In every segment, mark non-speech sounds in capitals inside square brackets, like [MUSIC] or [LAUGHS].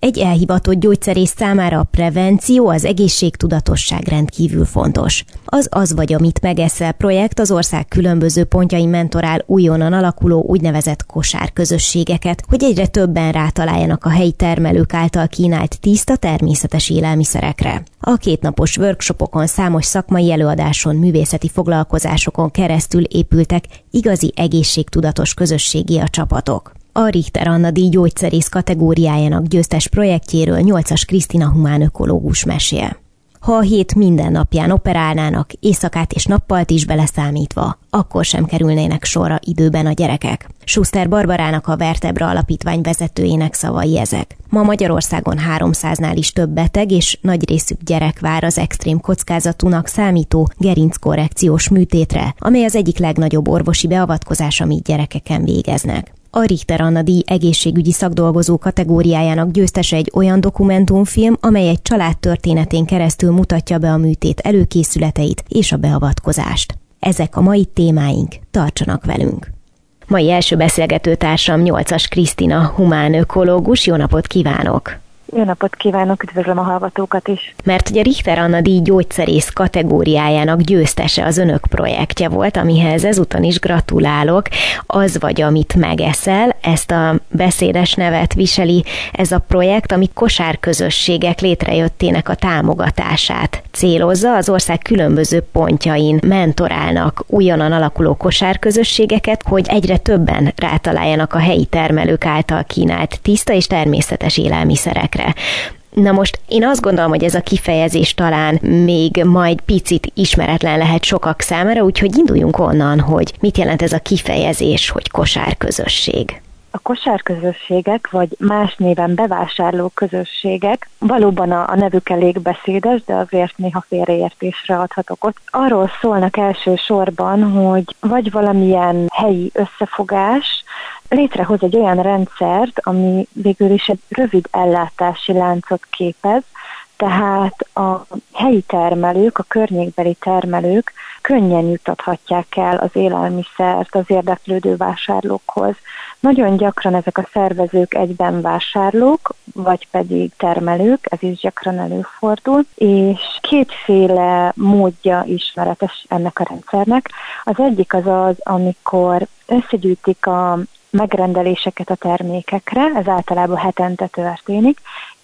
Egy elhivatott gyógyszerész számára a prevenció, az egészségtudatosság rendkívül fontos. Az Az vagy, amit megeszel projekt az ország különböző pontjain mentorál újonnan alakuló úgynevezett kosárközösségeket, hogy egyre többen rátaláljanak a helyi termelők által kínált tiszta természetes élelmiszerekre. A kétnapos workshopokon, számos szakmai előadáson, művészeti foglalkozásokon keresztül épültek igazi egészségtudatos közösségi a csapatok. A Richter Anna díj gyógyszerész kategóriájának győztes projektjéről 8-as Krisztina humán ökológus mesél. Ha a hét minden napján operálnának, éjszakát és nappalt is beleszámítva, akkor sem kerülnének sorra időben a gyerekek. Schuster Barbarának a Vertebra Alapítvány vezetőjének szavai ezek. Ma Magyarországon 300-nál is több beteg és nagy részük gyerek vár az extrém kockázatúnak számító gerinckorrekciós műtétre, amely az egyik legnagyobb orvosi beavatkozás, amit gyerekeken végeznek. A Richter Anna díj egészségügyi szakdolgozó kategóriájának győztese egy olyan dokumentumfilm, amely egy család történetén keresztül mutatja be a műtét előkészületeit és a beavatkozást. Ezek a mai témáink, tartsanak velünk! Mai első beszélgető társam 8-as Krisztina, humán ökológus. Jó napot kívánok! Jó napot kívánok, üdvözlöm a hallgatókat is. Mert ugye Richter Anna díj gyógyszerész kategóriájának győztese az önök projektje volt, amihez ezúton is gratulálok. Az vagy, amit megeszel, ezt a beszédes nevet viseli ez a projekt, ami kosárközösségek létrejöttének a támogatását célozza. Az ország különböző pontjain mentorálnak újonnan alakuló kosárközösségeket, hogy egyre többen rátaláljanak a helyi termelők által kínált tiszta és természetes élelmiszerekre emberekre. Na most én azt gondolom, hogy ez a kifejezés talán még majd picit ismeretlen lehet sokak számára, úgyhogy induljunk onnan, hogy mit jelent ez a kifejezés, hogy kosárközösség. A kosárközösségek, vagy más néven bevásárló közösségek, valóban a, a nevük elég beszédes, de azért néha félreértésre adhatok ott. Arról szólnak elsősorban, hogy vagy valamilyen helyi összefogás, létrehoz egy olyan rendszert, ami végül is egy rövid ellátási láncot képez, tehát a helyi termelők, a környékbeli termelők könnyen jutathatják el az élelmiszert az érdeklődő vásárlókhoz. Nagyon gyakran ezek a szervezők egyben vásárlók, vagy pedig termelők, ez is gyakran előfordul, és kétféle módja ismeretes ennek a rendszernek. Az egyik az az, amikor összegyűjtik a megrendeléseket a termékekre, ez általában hetente történik,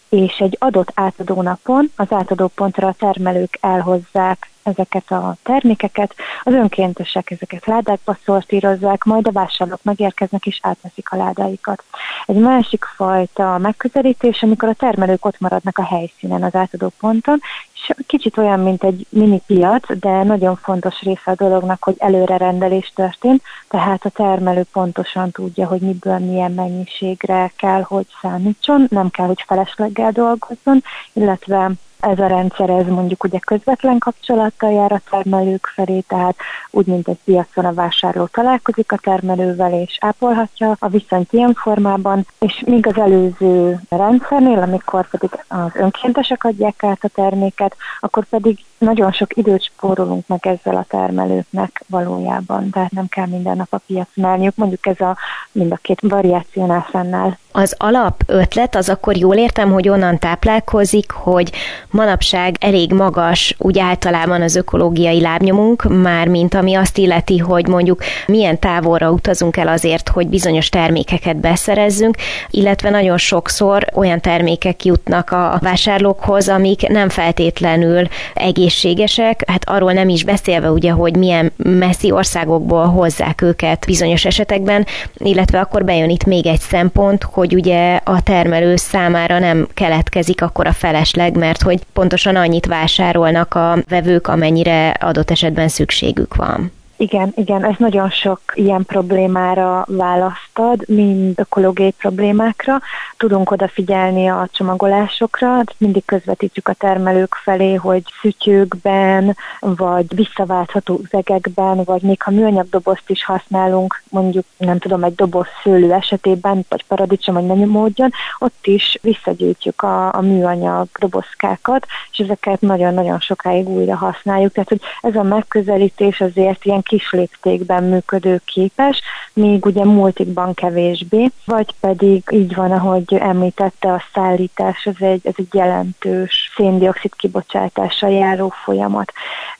és egy adott átadó napon az átadó pontra a termelők elhozzák ezeket a termékeket, az önkéntesek ezeket ládákba szortírozzák, majd a vásárlók megérkeznek és átveszik a ládáikat. Egy másik fajta megközelítés, amikor a termelők ott maradnak a helyszínen, az átadó ponton, és kicsit olyan, mint egy mini piac, de nagyon fontos része a dolognak, hogy előre rendelés történt, tehát a termelő pontosan tudja, hogy miből milyen mennyiségre kell, hogy számítson, nem kell, hogy felesleggel dolgozzon, illetve ez a rendszer, ez mondjuk ugye közvetlen kapcsolattal jár a termelők felé, tehát úgy, mint egy piacon a vásárló találkozik a termelővel, és ápolhatja a viszonyt ilyen formában, és még az előző rendszernél, amikor pedig az önkéntesek adják át a terméket, akkor pedig nagyon sok időt spórolunk meg ezzel a termelőknek valójában, tehát nem kell minden nap a piacon állniuk, mondjuk ez a mind a két variációnál fennáll. Az alap ötlet az akkor jól értem, hogy onnan táplálkozik, hogy manapság elég magas úgy általában az ökológiai lábnyomunk, már mint ami azt illeti, hogy mondjuk milyen távolra utazunk el azért, hogy bizonyos termékeket beszerezzünk, illetve nagyon sokszor olyan termékek jutnak a vásárlókhoz, amik nem feltétlenül egész egészségesek, hát arról nem is beszélve ugye, hogy milyen messzi országokból hozzák őket bizonyos esetekben, illetve akkor bejön itt még egy szempont, hogy ugye a termelő számára nem keletkezik akkor a felesleg, mert hogy pontosan annyit vásárolnak a vevők, amennyire adott esetben szükségük van. Igen, igen, ez nagyon sok ilyen problémára választad, mind ökológiai problémákra. Tudunk odafigyelni a csomagolásokra, mindig közvetítjük a termelők felé, hogy szütyőkben, vagy visszaváltható üzegekben, vagy még ha műanyag dobozt is használunk, mondjuk nem tudom, egy doboz szőlő esetében, vagy paradicsom, vagy nem módjon, ott is visszagyűjtjük a, a műanyag dobozkákat, és ezeket nagyon-nagyon sokáig újra használjuk. Tehát, hogy ez a megközelítés azért ilyen kis léptékben működőképes, még ugye multikban kevésbé, vagy pedig így van, ahogy említette, a szállítás, ez egy, ez egy jelentős széndiokszid kibocsátással járó folyamat.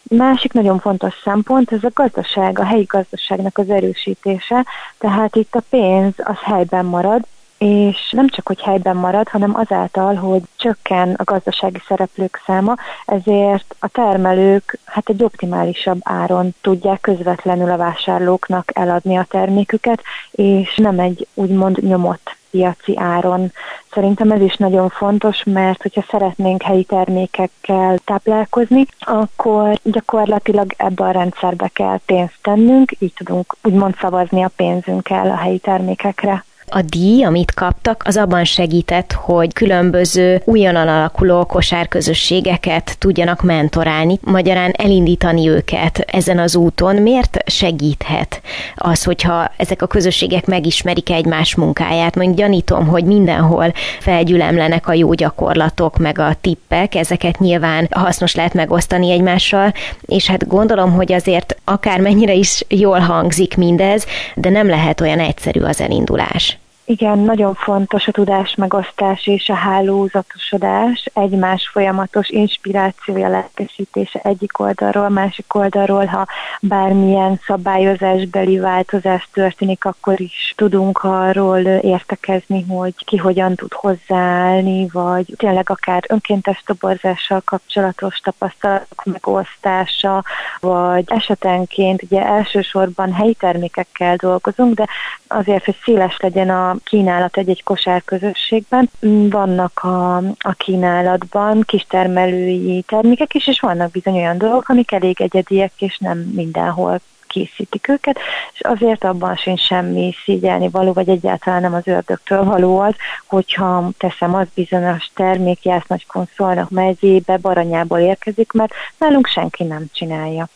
Másik nagyon fontos szempont, ez a gazdaság, a helyi gazdaságnak az erősítése, tehát itt a pénz az helyben marad, és nem csak, hogy helyben marad, hanem azáltal, hogy csökken a gazdasági szereplők száma, ezért a termelők hát egy optimálisabb áron tudják közvetlenül a vásárlóknak eladni a terméküket, és nem egy úgymond nyomott piaci áron. Szerintem ez is nagyon fontos, mert hogyha szeretnénk helyi termékekkel táplálkozni, akkor gyakorlatilag ebbe a rendszerbe kell pénzt tennünk, így tudunk úgymond szavazni a pénzünkkel a helyi termékekre. A díj, amit kaptak, az abban segített, hogy különböző újonnan alakuló kosárközösségeket tudjanak mentorálni, magyarán elindítani őket ezen az úton. Miért segíthet az, hogyha ezek a közösségek megismerik egymás munkáját? Mondjuk gyanítom, hogy mindenhol felgyülemlenek a jó gyakorlatok, meg a tippek, ezeket nyilván hasznos lehet megosztani egymással, és hát gondolom, hogy azért akármennyire is jól hangzik mindez, de nem lehet olyan egyszerű az elindulás. Igen, nagyon fontos a tudás megosztás és a hálózatosodás, egymás folyamatos inspirációja lelkesítése egyik oldalról, másik oldalról, ha bármilyen szabályozásbeli változás történik, akkor is tudunk arról értekezni, hogy ki hogyan tud hozzáállni, vagy tényleg akár önkéntes toborzással kapcsolatos tapasztalatok megosztása, vagy esetenként ugye elsősorban helyi termékekkel dolgozunk, de azért, hogy széles legyen a kínálat egy-egy kosárközösségben. Vannak a, a kínálatban kistermelői termékek is, és vannak bizony olyan dolgok, amik elég egyediek, és nem mindenhol készítik őket, és azért abban sincs semmi szígyelni való, vagy egyáltalán nem az ördögtől való az, hogyha teszem az bizonyos termék nagy konszolnak mezébe, baranyából érkezik, mert nálunk senki nem csinálja.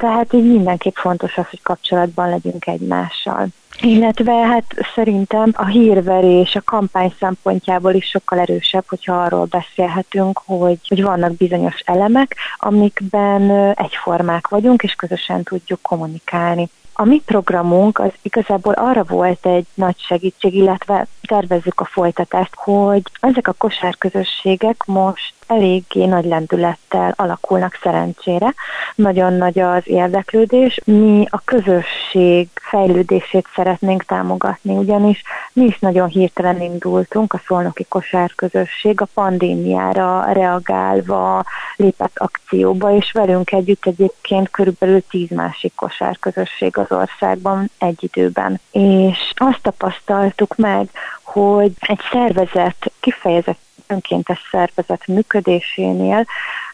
Tehát így mindenképp fontos az, hogy kapcsolatban legyünk egymással. Illetve hát szerintem a hírverés a kampány szempontjából is sokkal erősebb, hogyha arról beszélhetünk, hogy, hogy vannak bizonyos elemek, amikben egyformák vagyunk, és közösen tudjuk kommunikálni. A mi programunk az igazából arra volt egy nagy segítség, illetve tervezzük a folytatást, hogy ezek a kosárközösségek most eléggé nagy lendülettel alakulnak szerencsére. Nagyon nagy az érdeklődés. Mi a közösség fejlődését szeretnénk támogatni, ugyanis mi is nagyon hirtelen indultunk, a szolnoki kosárközösség a pandémiára reagálva lépett akcióba, és velünk együtt egyébként körülbelül tíz másik kosárközösség az országban egy időben. És azt tapasztaltuk meg, hogy egy szervezet kifejezett önkéntes szervezet működésénél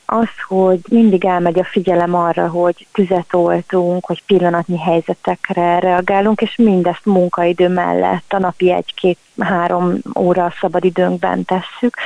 az, hogy mindig elmegy a figyelem arra, hogy tüzet oltunk, hogy pillanatnyi helyzetekre reagálunk, és mindezt munkaidő mellett a napi egy-két-három óra szabadidőnkben tesszük.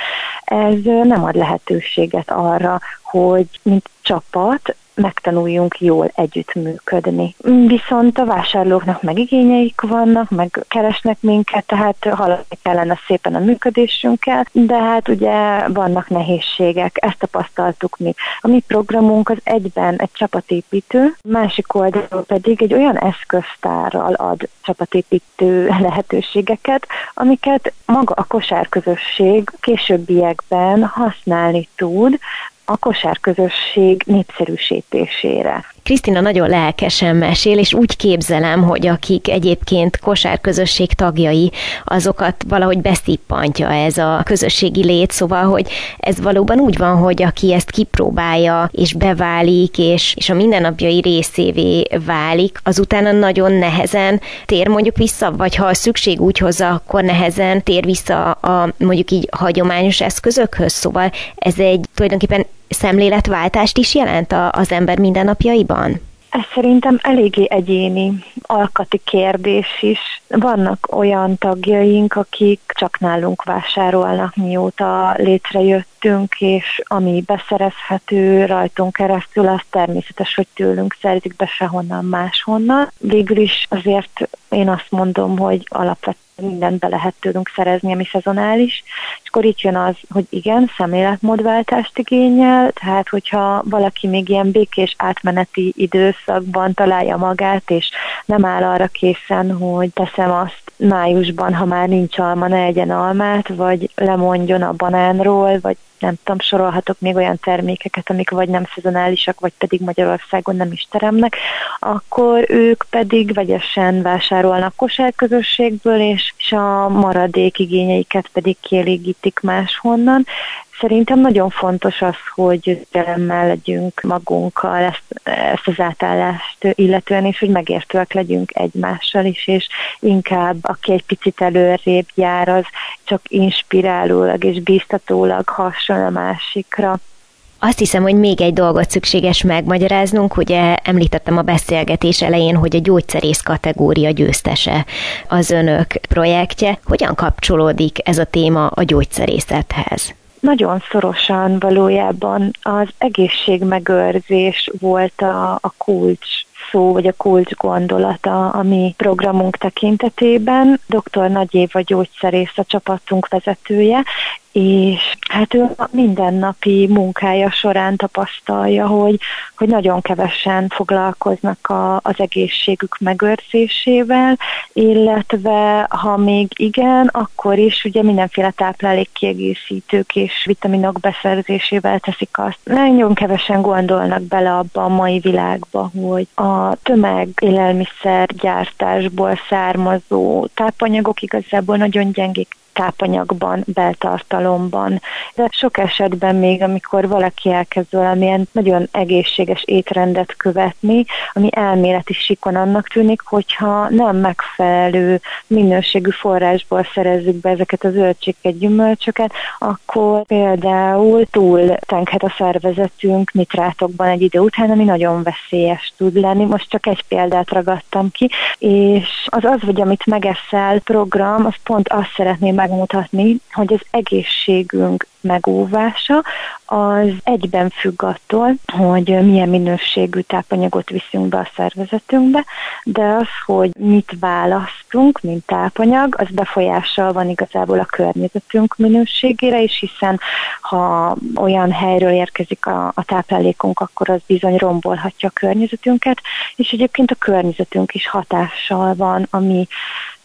Ez nem ad lehetőséget arra, hogy mint csapat megtanuljunk jól együttműködni. Viszont a vásárlóknak meg igényeik vannak, meg keresnek minket, tehát haladni kellene szépen a működésünkkel, de hát ugye vannak nehézségek, ezt tapasztaltuk mi. A mi programunk az egyben egy csapatépítő, másik oldalról pedig egy olyan eszköztárral ad csapatépítő lehetőségeket, amiket maga a kosárközösség későbbiekben használni tud, a kosárközösség népszerűsítésére. Krisztina nagyon lelkesen mesél, és úgy képzelem, hogy akik egyébként kosárközösség tagjai, azokat valahogy beszippantja ez a közösségi lét, szóval, hogy ez valóban úgy van, hogy aki ezt kipróbálja, és beválik, és, és a mindennapjai részévé válik, azután nagyon nehezen tér mondjuk vissza, vagy ha a szükség úgy hozza, akkor nehezen tér vissza a mondjuk így hagyományos eszközökhöz, szóval ez egy tulajdonképpen szemléletváltást is jelent az ember mindennapjaiban? Ez szerintem eléggé egyéni, alkati kérdés is. Vannak olyan tagjaink, akik csak nálunk vásárolnak, mióta létrejöttünk, és ami beszerezhető rajtunk keresztül, az természetes, hogy tőlünk szerzik be sehonnan máshonnan. Végül is azért én azt mondom, hogy alapvetően mindent be lehet tőlünk szerezni, ami szezonális, és akkor itt jön az, hogy igen, szemléletmódváltást igényel, tehát hogyha valaki még ilyen békés átmeneti időszakban találja magát, és nem áll arra készen, hogy teszem azt májusban, ha már nincs alma, ne egyen almát, vagy lemondjon a banánról, vagy nem tudom, sorolhatok még olyan termékeket, amik vagy nem szezonálisak, vagy pedig Magyarországon nem is teremnek, akkor ők pedig vegyesen vásárolnak kosárközösségből, és, és a maradék igényeiket pedig kielégítik máshonnan. Szerintem nagyon fontos az, hogy teremmel legyünk magunkkal ezt, ezt az átállást illetően, és hogy megértőek legyünk egymással is, és inkább aki egy picit előrébb jár, az csak inspirálólag és bíztatólag hasonl a másikra. Azt hiszem, hogy még egy dolgot szükséges megmagyaráznunk, ugye említettem a beszélgetés elején, hogy a gyógyszerész kategória győztese az önök projektje. Hogyan kapcsolódik ez a téma a gyógyszerészethez? Nagyon szorosan valójában az egészségmegőrzés volt a, a kulcs szó, vagy a kulcs gondolata a mi programunk tekintetében. Dr. Nagy Éva gyógyszerész a csapatunk vezetője, és hát ő a mindennapi munkája során tapasztalja, hogy, hogy nagyon kevesen foglalkoznak a, az egészségük megőrzésével, illetve ha még igen, akkor is ugye mindenféle táplálékkiegészítők és vitaminok beszerzésével teszik azt. Nagyon kevesen gondolnak bele abba a mai világba, hogy a tömeg élelmiszer gyártásból származó tápanyagok igazából nagyon gyengék tápanyagban, beltartalomban. De sok esetben még, amikor valaki elkezd valamilyen nagyon egészséges étrendet követni, ami elméleti sikon annak tűnik, hogyha nem megfelelő minőségű forrásból szerezzük be ezeket az zöldséget, gyümölcsöket, akkor például túl tenkhet a szervezetünk nitrátokban egy idő után, ami nagyon veszélyes tud lenni. Most csak egy példát ragadtam ki, és az az, hogy amit megeszel program, az pont azt szeretném megmutatni, hogy az egészségünk megóvása az egyben függ attól, hogy milyen minőségű tápanyagot viszünk be a szervezetünkbe, de az, hogy mit választunk, mint tápanyag, az befolyással van igazából a környezetünk minőségére is, hiszen ha olyan helyről érkezik a, a táplálékunk, akkor az bizony rombolhatja a környezetünket, és egyébként a környezetünk is hatással van, ami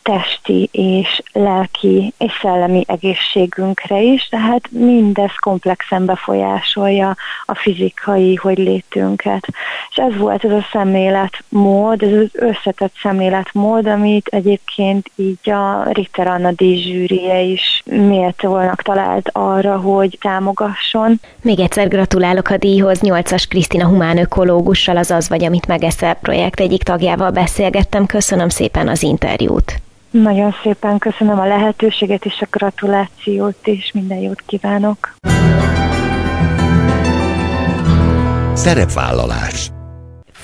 testi és lelki és szellemi egészségünkre is, tehát mindez komplexen befolyásolja a fizikai hogy létünket. És ez volt ez a szemléletmód, ez az összetett szemléletmód, amit egyébként így a Ritter Anna díjzsűrie is méltónak talált arra, hogy támogasson. Még egyszer gratulálok a díjhoz, 8-as Krisztina humán ökológussal, az az vagy, amit megeszel projekt egyik tagjával beszélgettem. Köszönöm szépen az interjút. Nagyon szépen köszönöm a lehetőséget és a gratulációt, és minden jót kívánok. Szerepvállalás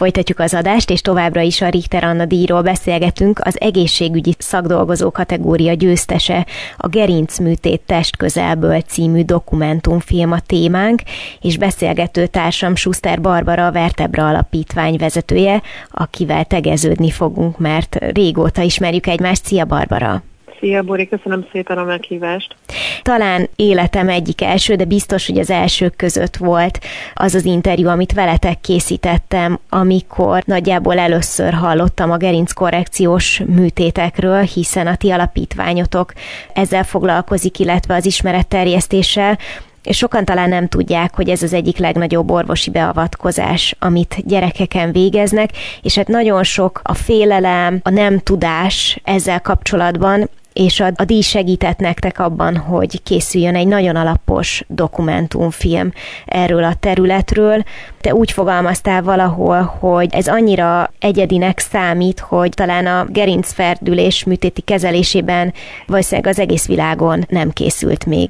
Folytatjuk az adást, és továbbra is a Richter Anna díjról beszélgetünk, az egészségügyi szakdolgozó kategória győztese, a Gerincműtét test közelből című dokumentumfilm a témánk, és beszélgető társam Schuster Barbara, a Vertebra Alapítvány vezetője, akivel tegeződni fogunk, mert régóta ismerjük egymást. Szia Barbara! Szia, Bori, köszönöm szépen a meghívást. Talán életem egyik első, de biztos, hogy az elsők között volt az az interjú, amit veletek készítettem, amikor nagyjából először hallottam a gerinc korrekciós műtétekről, hiszen a ti alapítványotok ezzel foglalkozik, illetve az ismeretterjesztéssel, és sokan talán nem tudják, hogy ez az egyik legnagyobb orvosi beavatkozás, amit gyerekeken végeznek, és hát nagyon sok a félelem, a nem tudás ezzel kapcsolatban, és a, a díj segített nektek abban, hogy készüljön egy nagyon alapos dokumentumfilm erről a területről. Te úgy fogalmaztál valahol, hogy ez annyira egyedinek számít, hogy talán a gerincferdülés műtéti kezelésében valószínűleg az egész világon nem készült még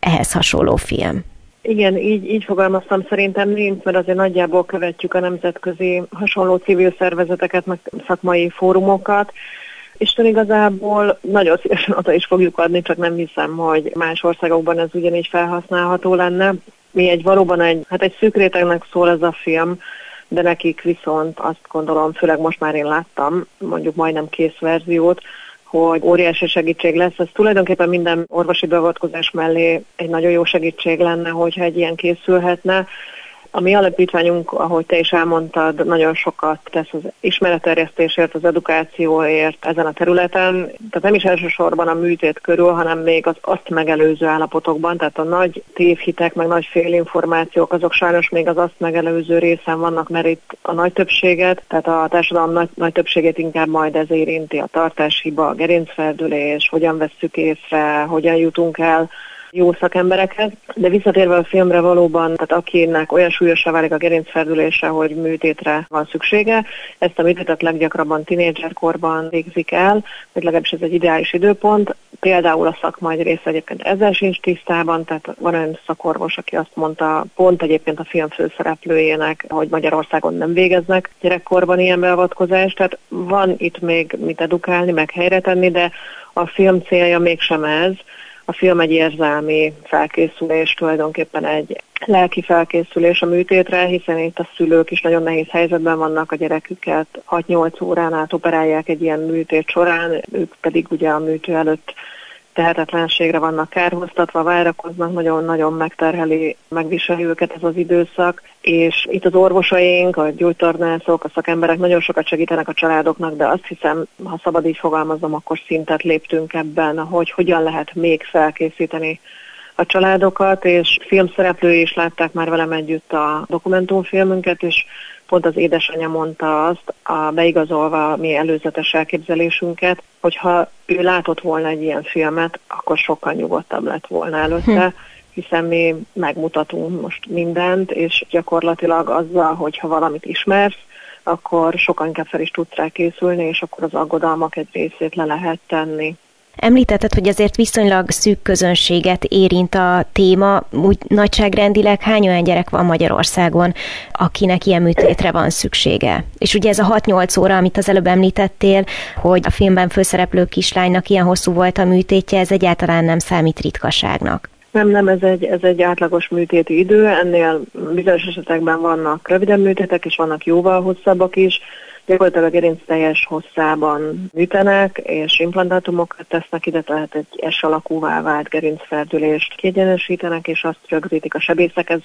ehhez hasonló film. Igen, így, így fogalmaztam, szerintem nincs, mert azért nagyjából követjük a nemzetközi hasonló civil szervezeteket, meg szakmai fórumokat, Isten igazából nagyon szívesen oda is fogjuk adni, csak nem hiszem, hogy más országokban ez ugyanígy felhasználható lenne. Mi egy valóban egy, hát egy szűk rétegnek szól ez a film, de nekik viszont azt gondolom, főleg most már én láttam, mondjuk majdnem kész verziót, hogy óriási segítség lesz. Ez tulajdonképpen minden orvosi beavatkozás mellé egy nagyon jó segítség lenne, hogyha egy ilyen készülhetne. A mi alapítványunk, ahogy te is elmondtad, nagyon sokat tesz az ismeretterjesztésért, az edukációért ezen a területen. Tehát nem is elsősorban a műtét körül, hanem még az azt megelőző állapotokban. Tehát a nagy tévhitek, meg nagy félinformációk, azok sajnos még az azt megelőző részen vannak, mert itt a nagy többséget, tehát a társadalom nagy, nagy többségét inkább majd ez érinti a tartáshiba, a gerincfeldülés, hogyan vesszük észre, hogyan jutunk el jó szakemberekhez, de visszatérve a filmre valóban, tehát akinek olyan súlyosá válik a gerincferdülése, hogy műtétre van szüksége, ezt a műtétet leggyakrabban tinédzserkorban végzik el, vagy legalábbis ez egy ideális időpont. Például a szakma egy része egyébként ezzel sincs tisztában, tehát van olyan szakorvos, aki azt mondta, pont egyébként a film főszereplőjének, hogy Magyarországon nem végeznek gyerekkorban ilyen beavatkozást, tehát van itt még mit edukálni, meg helyre tenni, de a film célja mégsem ez, a film egy érzelmi felkészülés, tulajdonképpen egy lelki felkészülés a műtétre, hiszen itt a szülők is nagyon nehéz helyzetben vannak, a gyereküket 6-8 órán át operálják egy ilyen műtét során, ők pedig ugye a műtő előtt tehetetlenségre vannak kárhoztatva, várakoznak, nagyon-nagyon megterheli, megviseli őket ez az időszak, és itt az orvosaink, a gyógytornászok, a szakemberek nagyon sokat segítenek a családoknak, de azt hiszem, ha szabad így fogalmazom, akkor szintet léptünk ebben, hogy hogyan lehet még felkészíteni a családokat, és filmszereplői is látták már velem együtt a dokumentumfilmünket, és pont az édesanyja mondta azt, a beigazolva a mi előzetes elképzelésünket, hogyha ő látott volna egy ilyen filmet, akkor sokkal nyugodtabb lett volna előtte, hm. hiszen mi megmutatunk most mindent, és gyakorlatilag azzal, hogyha valamit ismersz, akkor sokkal inkább fel is tudsz rá készülni, és akkor az aggodalmak egy részét le lehet tenni. Említetted, hogy azért viszonylag szűk közönséget érint a téma, úgy nagyságrendileg hány olyan gyerek van Magyarországon, akinek ilyen műtétre van szüksége. És ugye ez a 6-8 óra, amit az előbb említettél, hogy a filmben főszereplő kislánynak ilyen hosszú volt a műtétje, ez egyáltalán nem számít ritkaságnak. Nem, nem, ez egy, ez egy átlagos műtéti idő, ennél bizonyos esetekben vannak rövidebb műtétek, és vannak jóval hosszabbak is, Gyakorlatilag a gerinc teljes hosszában műtenek, és implantátumokat tesznek ide, tehát egy S alakúvá vált gerincferdülést kiegyenesítenek, és azt rögzítik a sebészek. Ez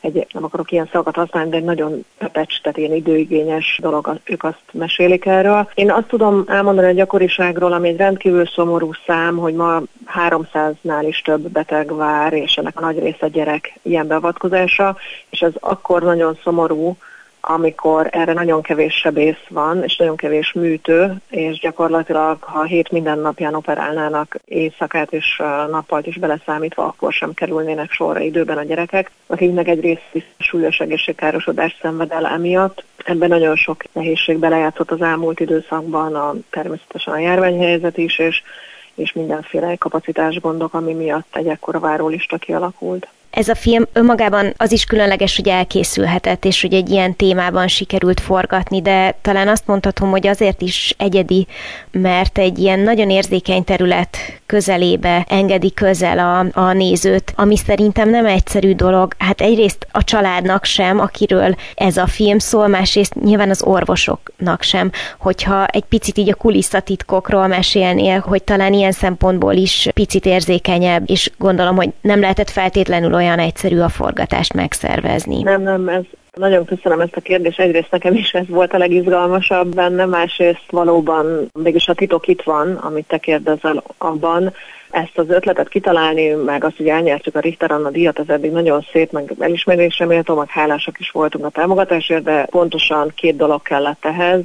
egy, nem akarok ilyen szavakat használni, de egy nagyon pepecs, tehát ilyen időigényes dolog, ők azt mesélik erről. Én azt tudom elmondani a gyakoriságról, ami egy rendkívül szomorú szám, hogy ma 300-nál is több beteg vár, és ennek a nagy része gyerek ilyen beavatkozása, és ez akkor nagyon szomorú, amikor erre nagyon kevés sebész van, és nagyon kevés műtő, és gyakorlatilag, ha hét minden napján operálnának éjszakát és nappalt is beleszámítva, akkor sem kerülnének sorra időben a gyerekek, akiknek egy rész súlyos egészségkárosodást szenved el emiatt. Ebben nagyon sok nehézség belejátszott az elmúlt időszakban, a, természetesen a járványhelyzet is, és és mindenféle kapacitásgondok, ami miatt egy ekkora várólista kialakult. Ez a film önmagában az is különleges, hogy elkészülhetett, és hogy egy ilyen témában sikerült forgatni, de talán azt mondhatom, hogy azért is egyedi, mert egy ilyen nagyon érzékeny terület közelébe engedi közel a, a nézőt, ami szerintem nem egyszerű dolog. Hát egyrészt a családnak sem, akiről ez a film szól, másrészt nyilván az orvosoknak sem, hogyha egy picit így a kulisszatitkokról mesélnél, hogy talán ilyen szempontból is picit érzékenyebb, és gondolom, hogy nem lehetett feltétlenül olyan egyszerű a forgatást megszervezni. Nem, nem, ez nagyon köszönöm ezt a kérdést. Egyrészt nekem is ez volt a legizgalmasabb benne, másrészt valóban mégis a titok itt van, amit te kérdezel abban, ezt az ötletet kitalálni, meg azt, hogy elnyertük a Richter Anna díjat, ez eddig nagyon szép, meg elismerésre méltó, meg hálásak is voltunk a támogatásért, de pontosan két dolog kellett ehhez.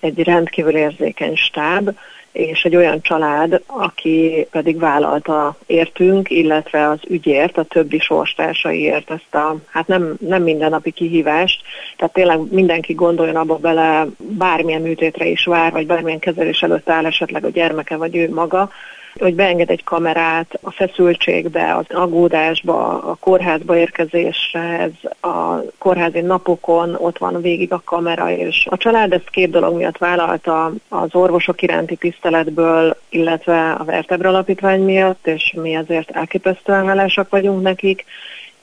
Egy rendkívül érzékeny stáb, és egy olyan család, aki pedig vállalta értünk, illetve az ügyért, a többi sorstársaiért ezt a, hát nem, nem mindennapi kihívást, tehát tényleg mindenki gondoljon abba bele, bármilyen műtétre is vár, vagy bármilyen kezelés előtt áll esetleg a gyermeke, vagy ő maga, hogy beenged egy kamerát a feszültségbe, az aggódásba, a kórházba érkezéshez, a kórházi napokon ott van végig a kamera, és a család ezt két dolog miatt vállalta az orvosok iránti tiszteletből, illetve a Vertebra Alapítvány miatt, és mi ezért elképesztően hálásak vagyunk nekik,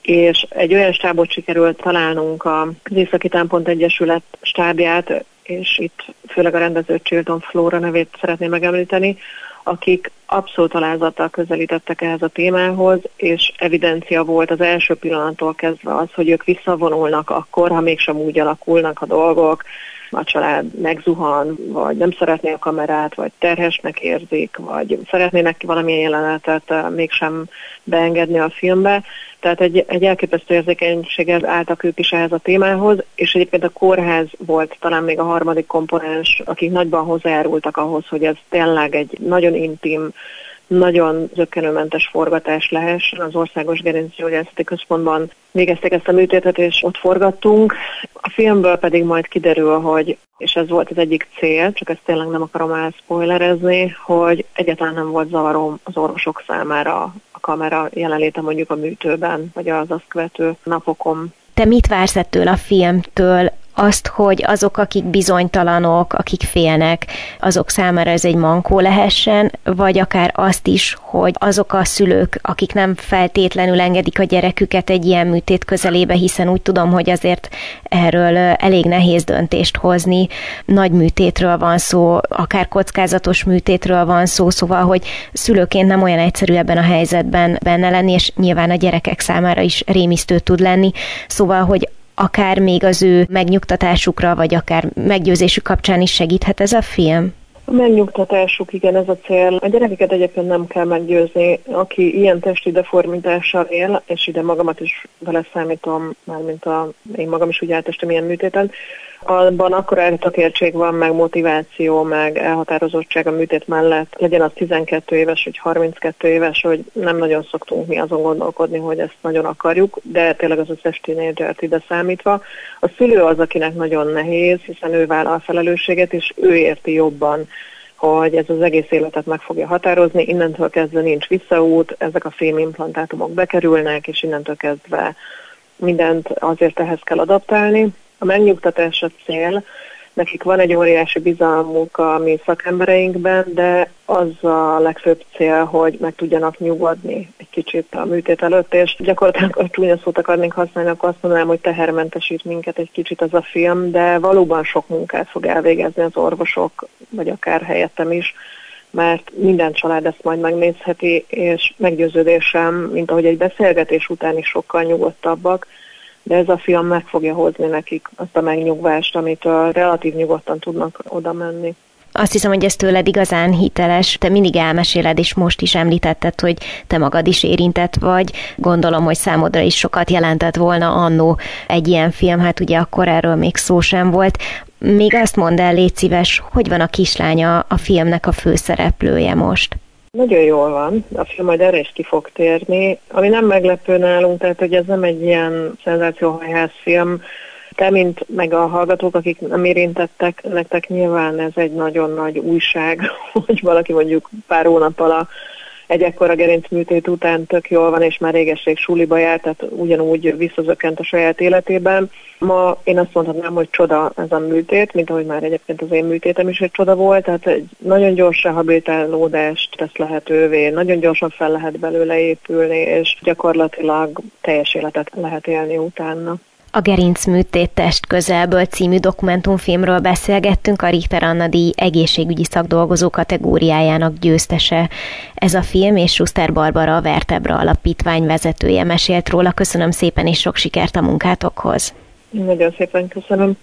és egy olyan stábot sikerült találnunk az Északi Támpont Egyesület stábját, és itt főleg a rendező Chilton Flora nevét szeretném megemlíteni, akik abszolút alázattal közelítettek ehhez a témához, és evidencia volt az első pillanattól kezdve az, hogy ők visszavonulnak akkor, ha mégsem úgy alakulnak a dolgok, a család megzuhan, vagy nem szeretné a kamerát, vagy terhesnek érzik, vagy szeretnének valamilyen jelenetet eh, mégsem beengedni a filmbe. Tehát egy, egy elképesztő érzékenységgel álltak ők is ehhez a témához, és egyébként a kórház volt talán még a harmadik komponens, akik nagyban hozzájárultak ahhoz, hogy ez tényleg egy nagyon intim, nagyon zöggenőmentes forgatás lehessen. Az Országos Gerincgyógyászati Központban végezték ezt a műtétet, és ott forgattunk. A filmből pedig majd kiderül, hogy, és ez volt az egyik cél, csak ezt tényleg nem akarom elspoilerezni, hogy egyáltalán nem volt zavarom az orvosok számára a kamera jelenléte mondjuk a műtőben, vagy az azt követő napokon. Te mit vársz ettől a filmtől? Azt, hogy azok, akik bizonytalanok, akik félnek, azok számára ez egy mankó lehessen, vagy akár azt is, hogy azok a szülők, akik nem feltétlenül engedik a gyereküket egy ilyen műtét közelébe, hiszen úgy tudom, hogy azért erről elég nehéz döntést hozni. Nagy műtétről van szó, akár kockázatos műtétről van szó, szóval, hogy szülőként nem olyan egyszerű ebben a helyzetben benne lenni, és nyilván a gyerekek számára is rémisztő tud lenni. Szóval, hogy akár még az ő megnyugtatásukra, vagy akár meggyőzésük kapcsán is segíthet ez a film? A megnyugtatásuk, igen, ez a cél. A gyerekeket egyébként nem kell meggyőzni. Aki ilyen testi deformitással él, és ide magamat is beleszámítom, mármint a, én magam is úgy átestem ilyen műtéten, abban akkor eltökéltség van, meg motiváció, meg elhatározottság a műtét mellett, legyen az 12 éves, vagy 32 éves, hogy nem nagyon szoktunk mi azon gondolkodni, hogy ezt nagyon akarjuk, de tényleg az összes tínédzsert ide számítva. A szülő az, akinek nagyon nehéz, hiszen ő vállal a felelősséget, és ő érti jobban, hogy ez az egész életet meg fogja határozni, innentől kezdve nincs visszaút, ezek a fémimplantátumok bekerülnek, és innentől kezdve mindent azért ehhez kell adaptálni. A megnyugtatás a cél, nekik van egy óriási bizalmuk a mi szakembereinkben, de az a legfőbb cél, hogy meg tudjanak nyugodni egy kicsit a műtét előtt, és gyakorlatilag a csúnya szót akarnénk használni, akkor azt mondanám, hogy tehermentesít minket egy kicsit az a film, de valóban sok munkát fog elvégezni az orvosok, vagy akár helyettem is, mert minden család ezt majd megnézheti, és meggyőződésem, mint ahogy egy beszélgetés után is sokkal nyugodtabbak, de ez a film meg fogja hozni nekik azt a megnyugvást, amit relatív nyugodtan tudnak oda menni. Azt hiszem, hogy ez tőled igazán hiteles. Te mindig elmeséled, és most is említetted, hogy te magad is érintett vagy. Gondolom, hogy számodra is sokat jelentett volna annó egy ilyen film, hát ugye akkor erről még szó sem volt. Még azt mondd el, légy szíves, hogy van a kislánya a filmnek a főszereplője most? Nagyon jól van, a film majd erre is ki fog térni, ami nem meglepő nálunk, tehát hogy ez nem egy ilyen szenzációhajház film, te, mint meg a hallgatók, akik nem érintettek, nektek nyilván ez egy nagyon nagy újság, [LAUGHS] hogy valaki mondjuk pár hónappal a egy ekkora gerincműtét után tök jól van, és már régesség suliba járt, tehát ugyanúgy visszazökkent a saját életében. Ma én azt mondhatnám, hogy csoda ez a műtét, mint ahogy már egyébként az én műtétem is egy csoda volt, tehát egy nagyon gyors rehabilitálódást tesz lehetővé, nagyon gyorsan fel lehet belőle épülni, és gyakorlatilag teljes életet lehet élni utána. A Gerincműtét test közelből című dokumentumfilmről beszélgettünk a Richter Anna díj egészségügyi szakdolgozó kategóriájának győztese. Ez a film és Schuster Barbara a Vertebra alapítvány vezetője mesélt róla. Köszönöm szépen és sok sikert a munkátokhoz. Nagyon szépen köszönöm.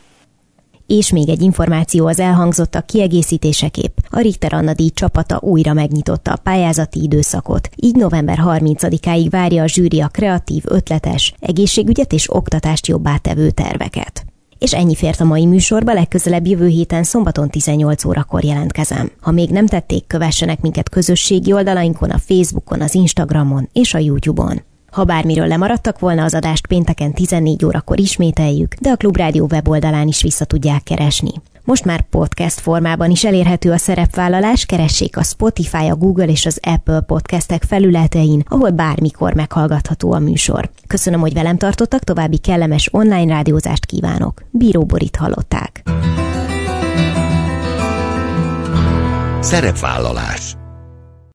És még egy információ az elhangzottak kiegészítéseképp. A Richter Anna díj csapata újra megnyitotta a pályázati időszakot, így november 30-áig várja a zsűri a kreatív, ötletes, egészségügyet és oktatást jobbá tevő terveket. És ennyi fért a mai műsorba, legközelebb jövő héten szombaton 18 órakor jelentkezem. Ha még nem tették, kövessenek minket közösségi oldalainkon, a Facebookon, az Instagramon és a YouTube-on. Ha bármiről lemaradtak volna az adást pénteken 14 órakor ismételjük, de a Klubrádió weboldalán is vissza tudják keresni. Most már podcast formában is elérhető a szerepvállalás, keressék a Spotify, a Google és az Apple podcastek felületein, ahol bármikor meghallgatható a műsor. Köszönöm, hogy velem tartottak, további kellemes online rádiózást kívánok. Bíró Borit hallották. Szerepvállalás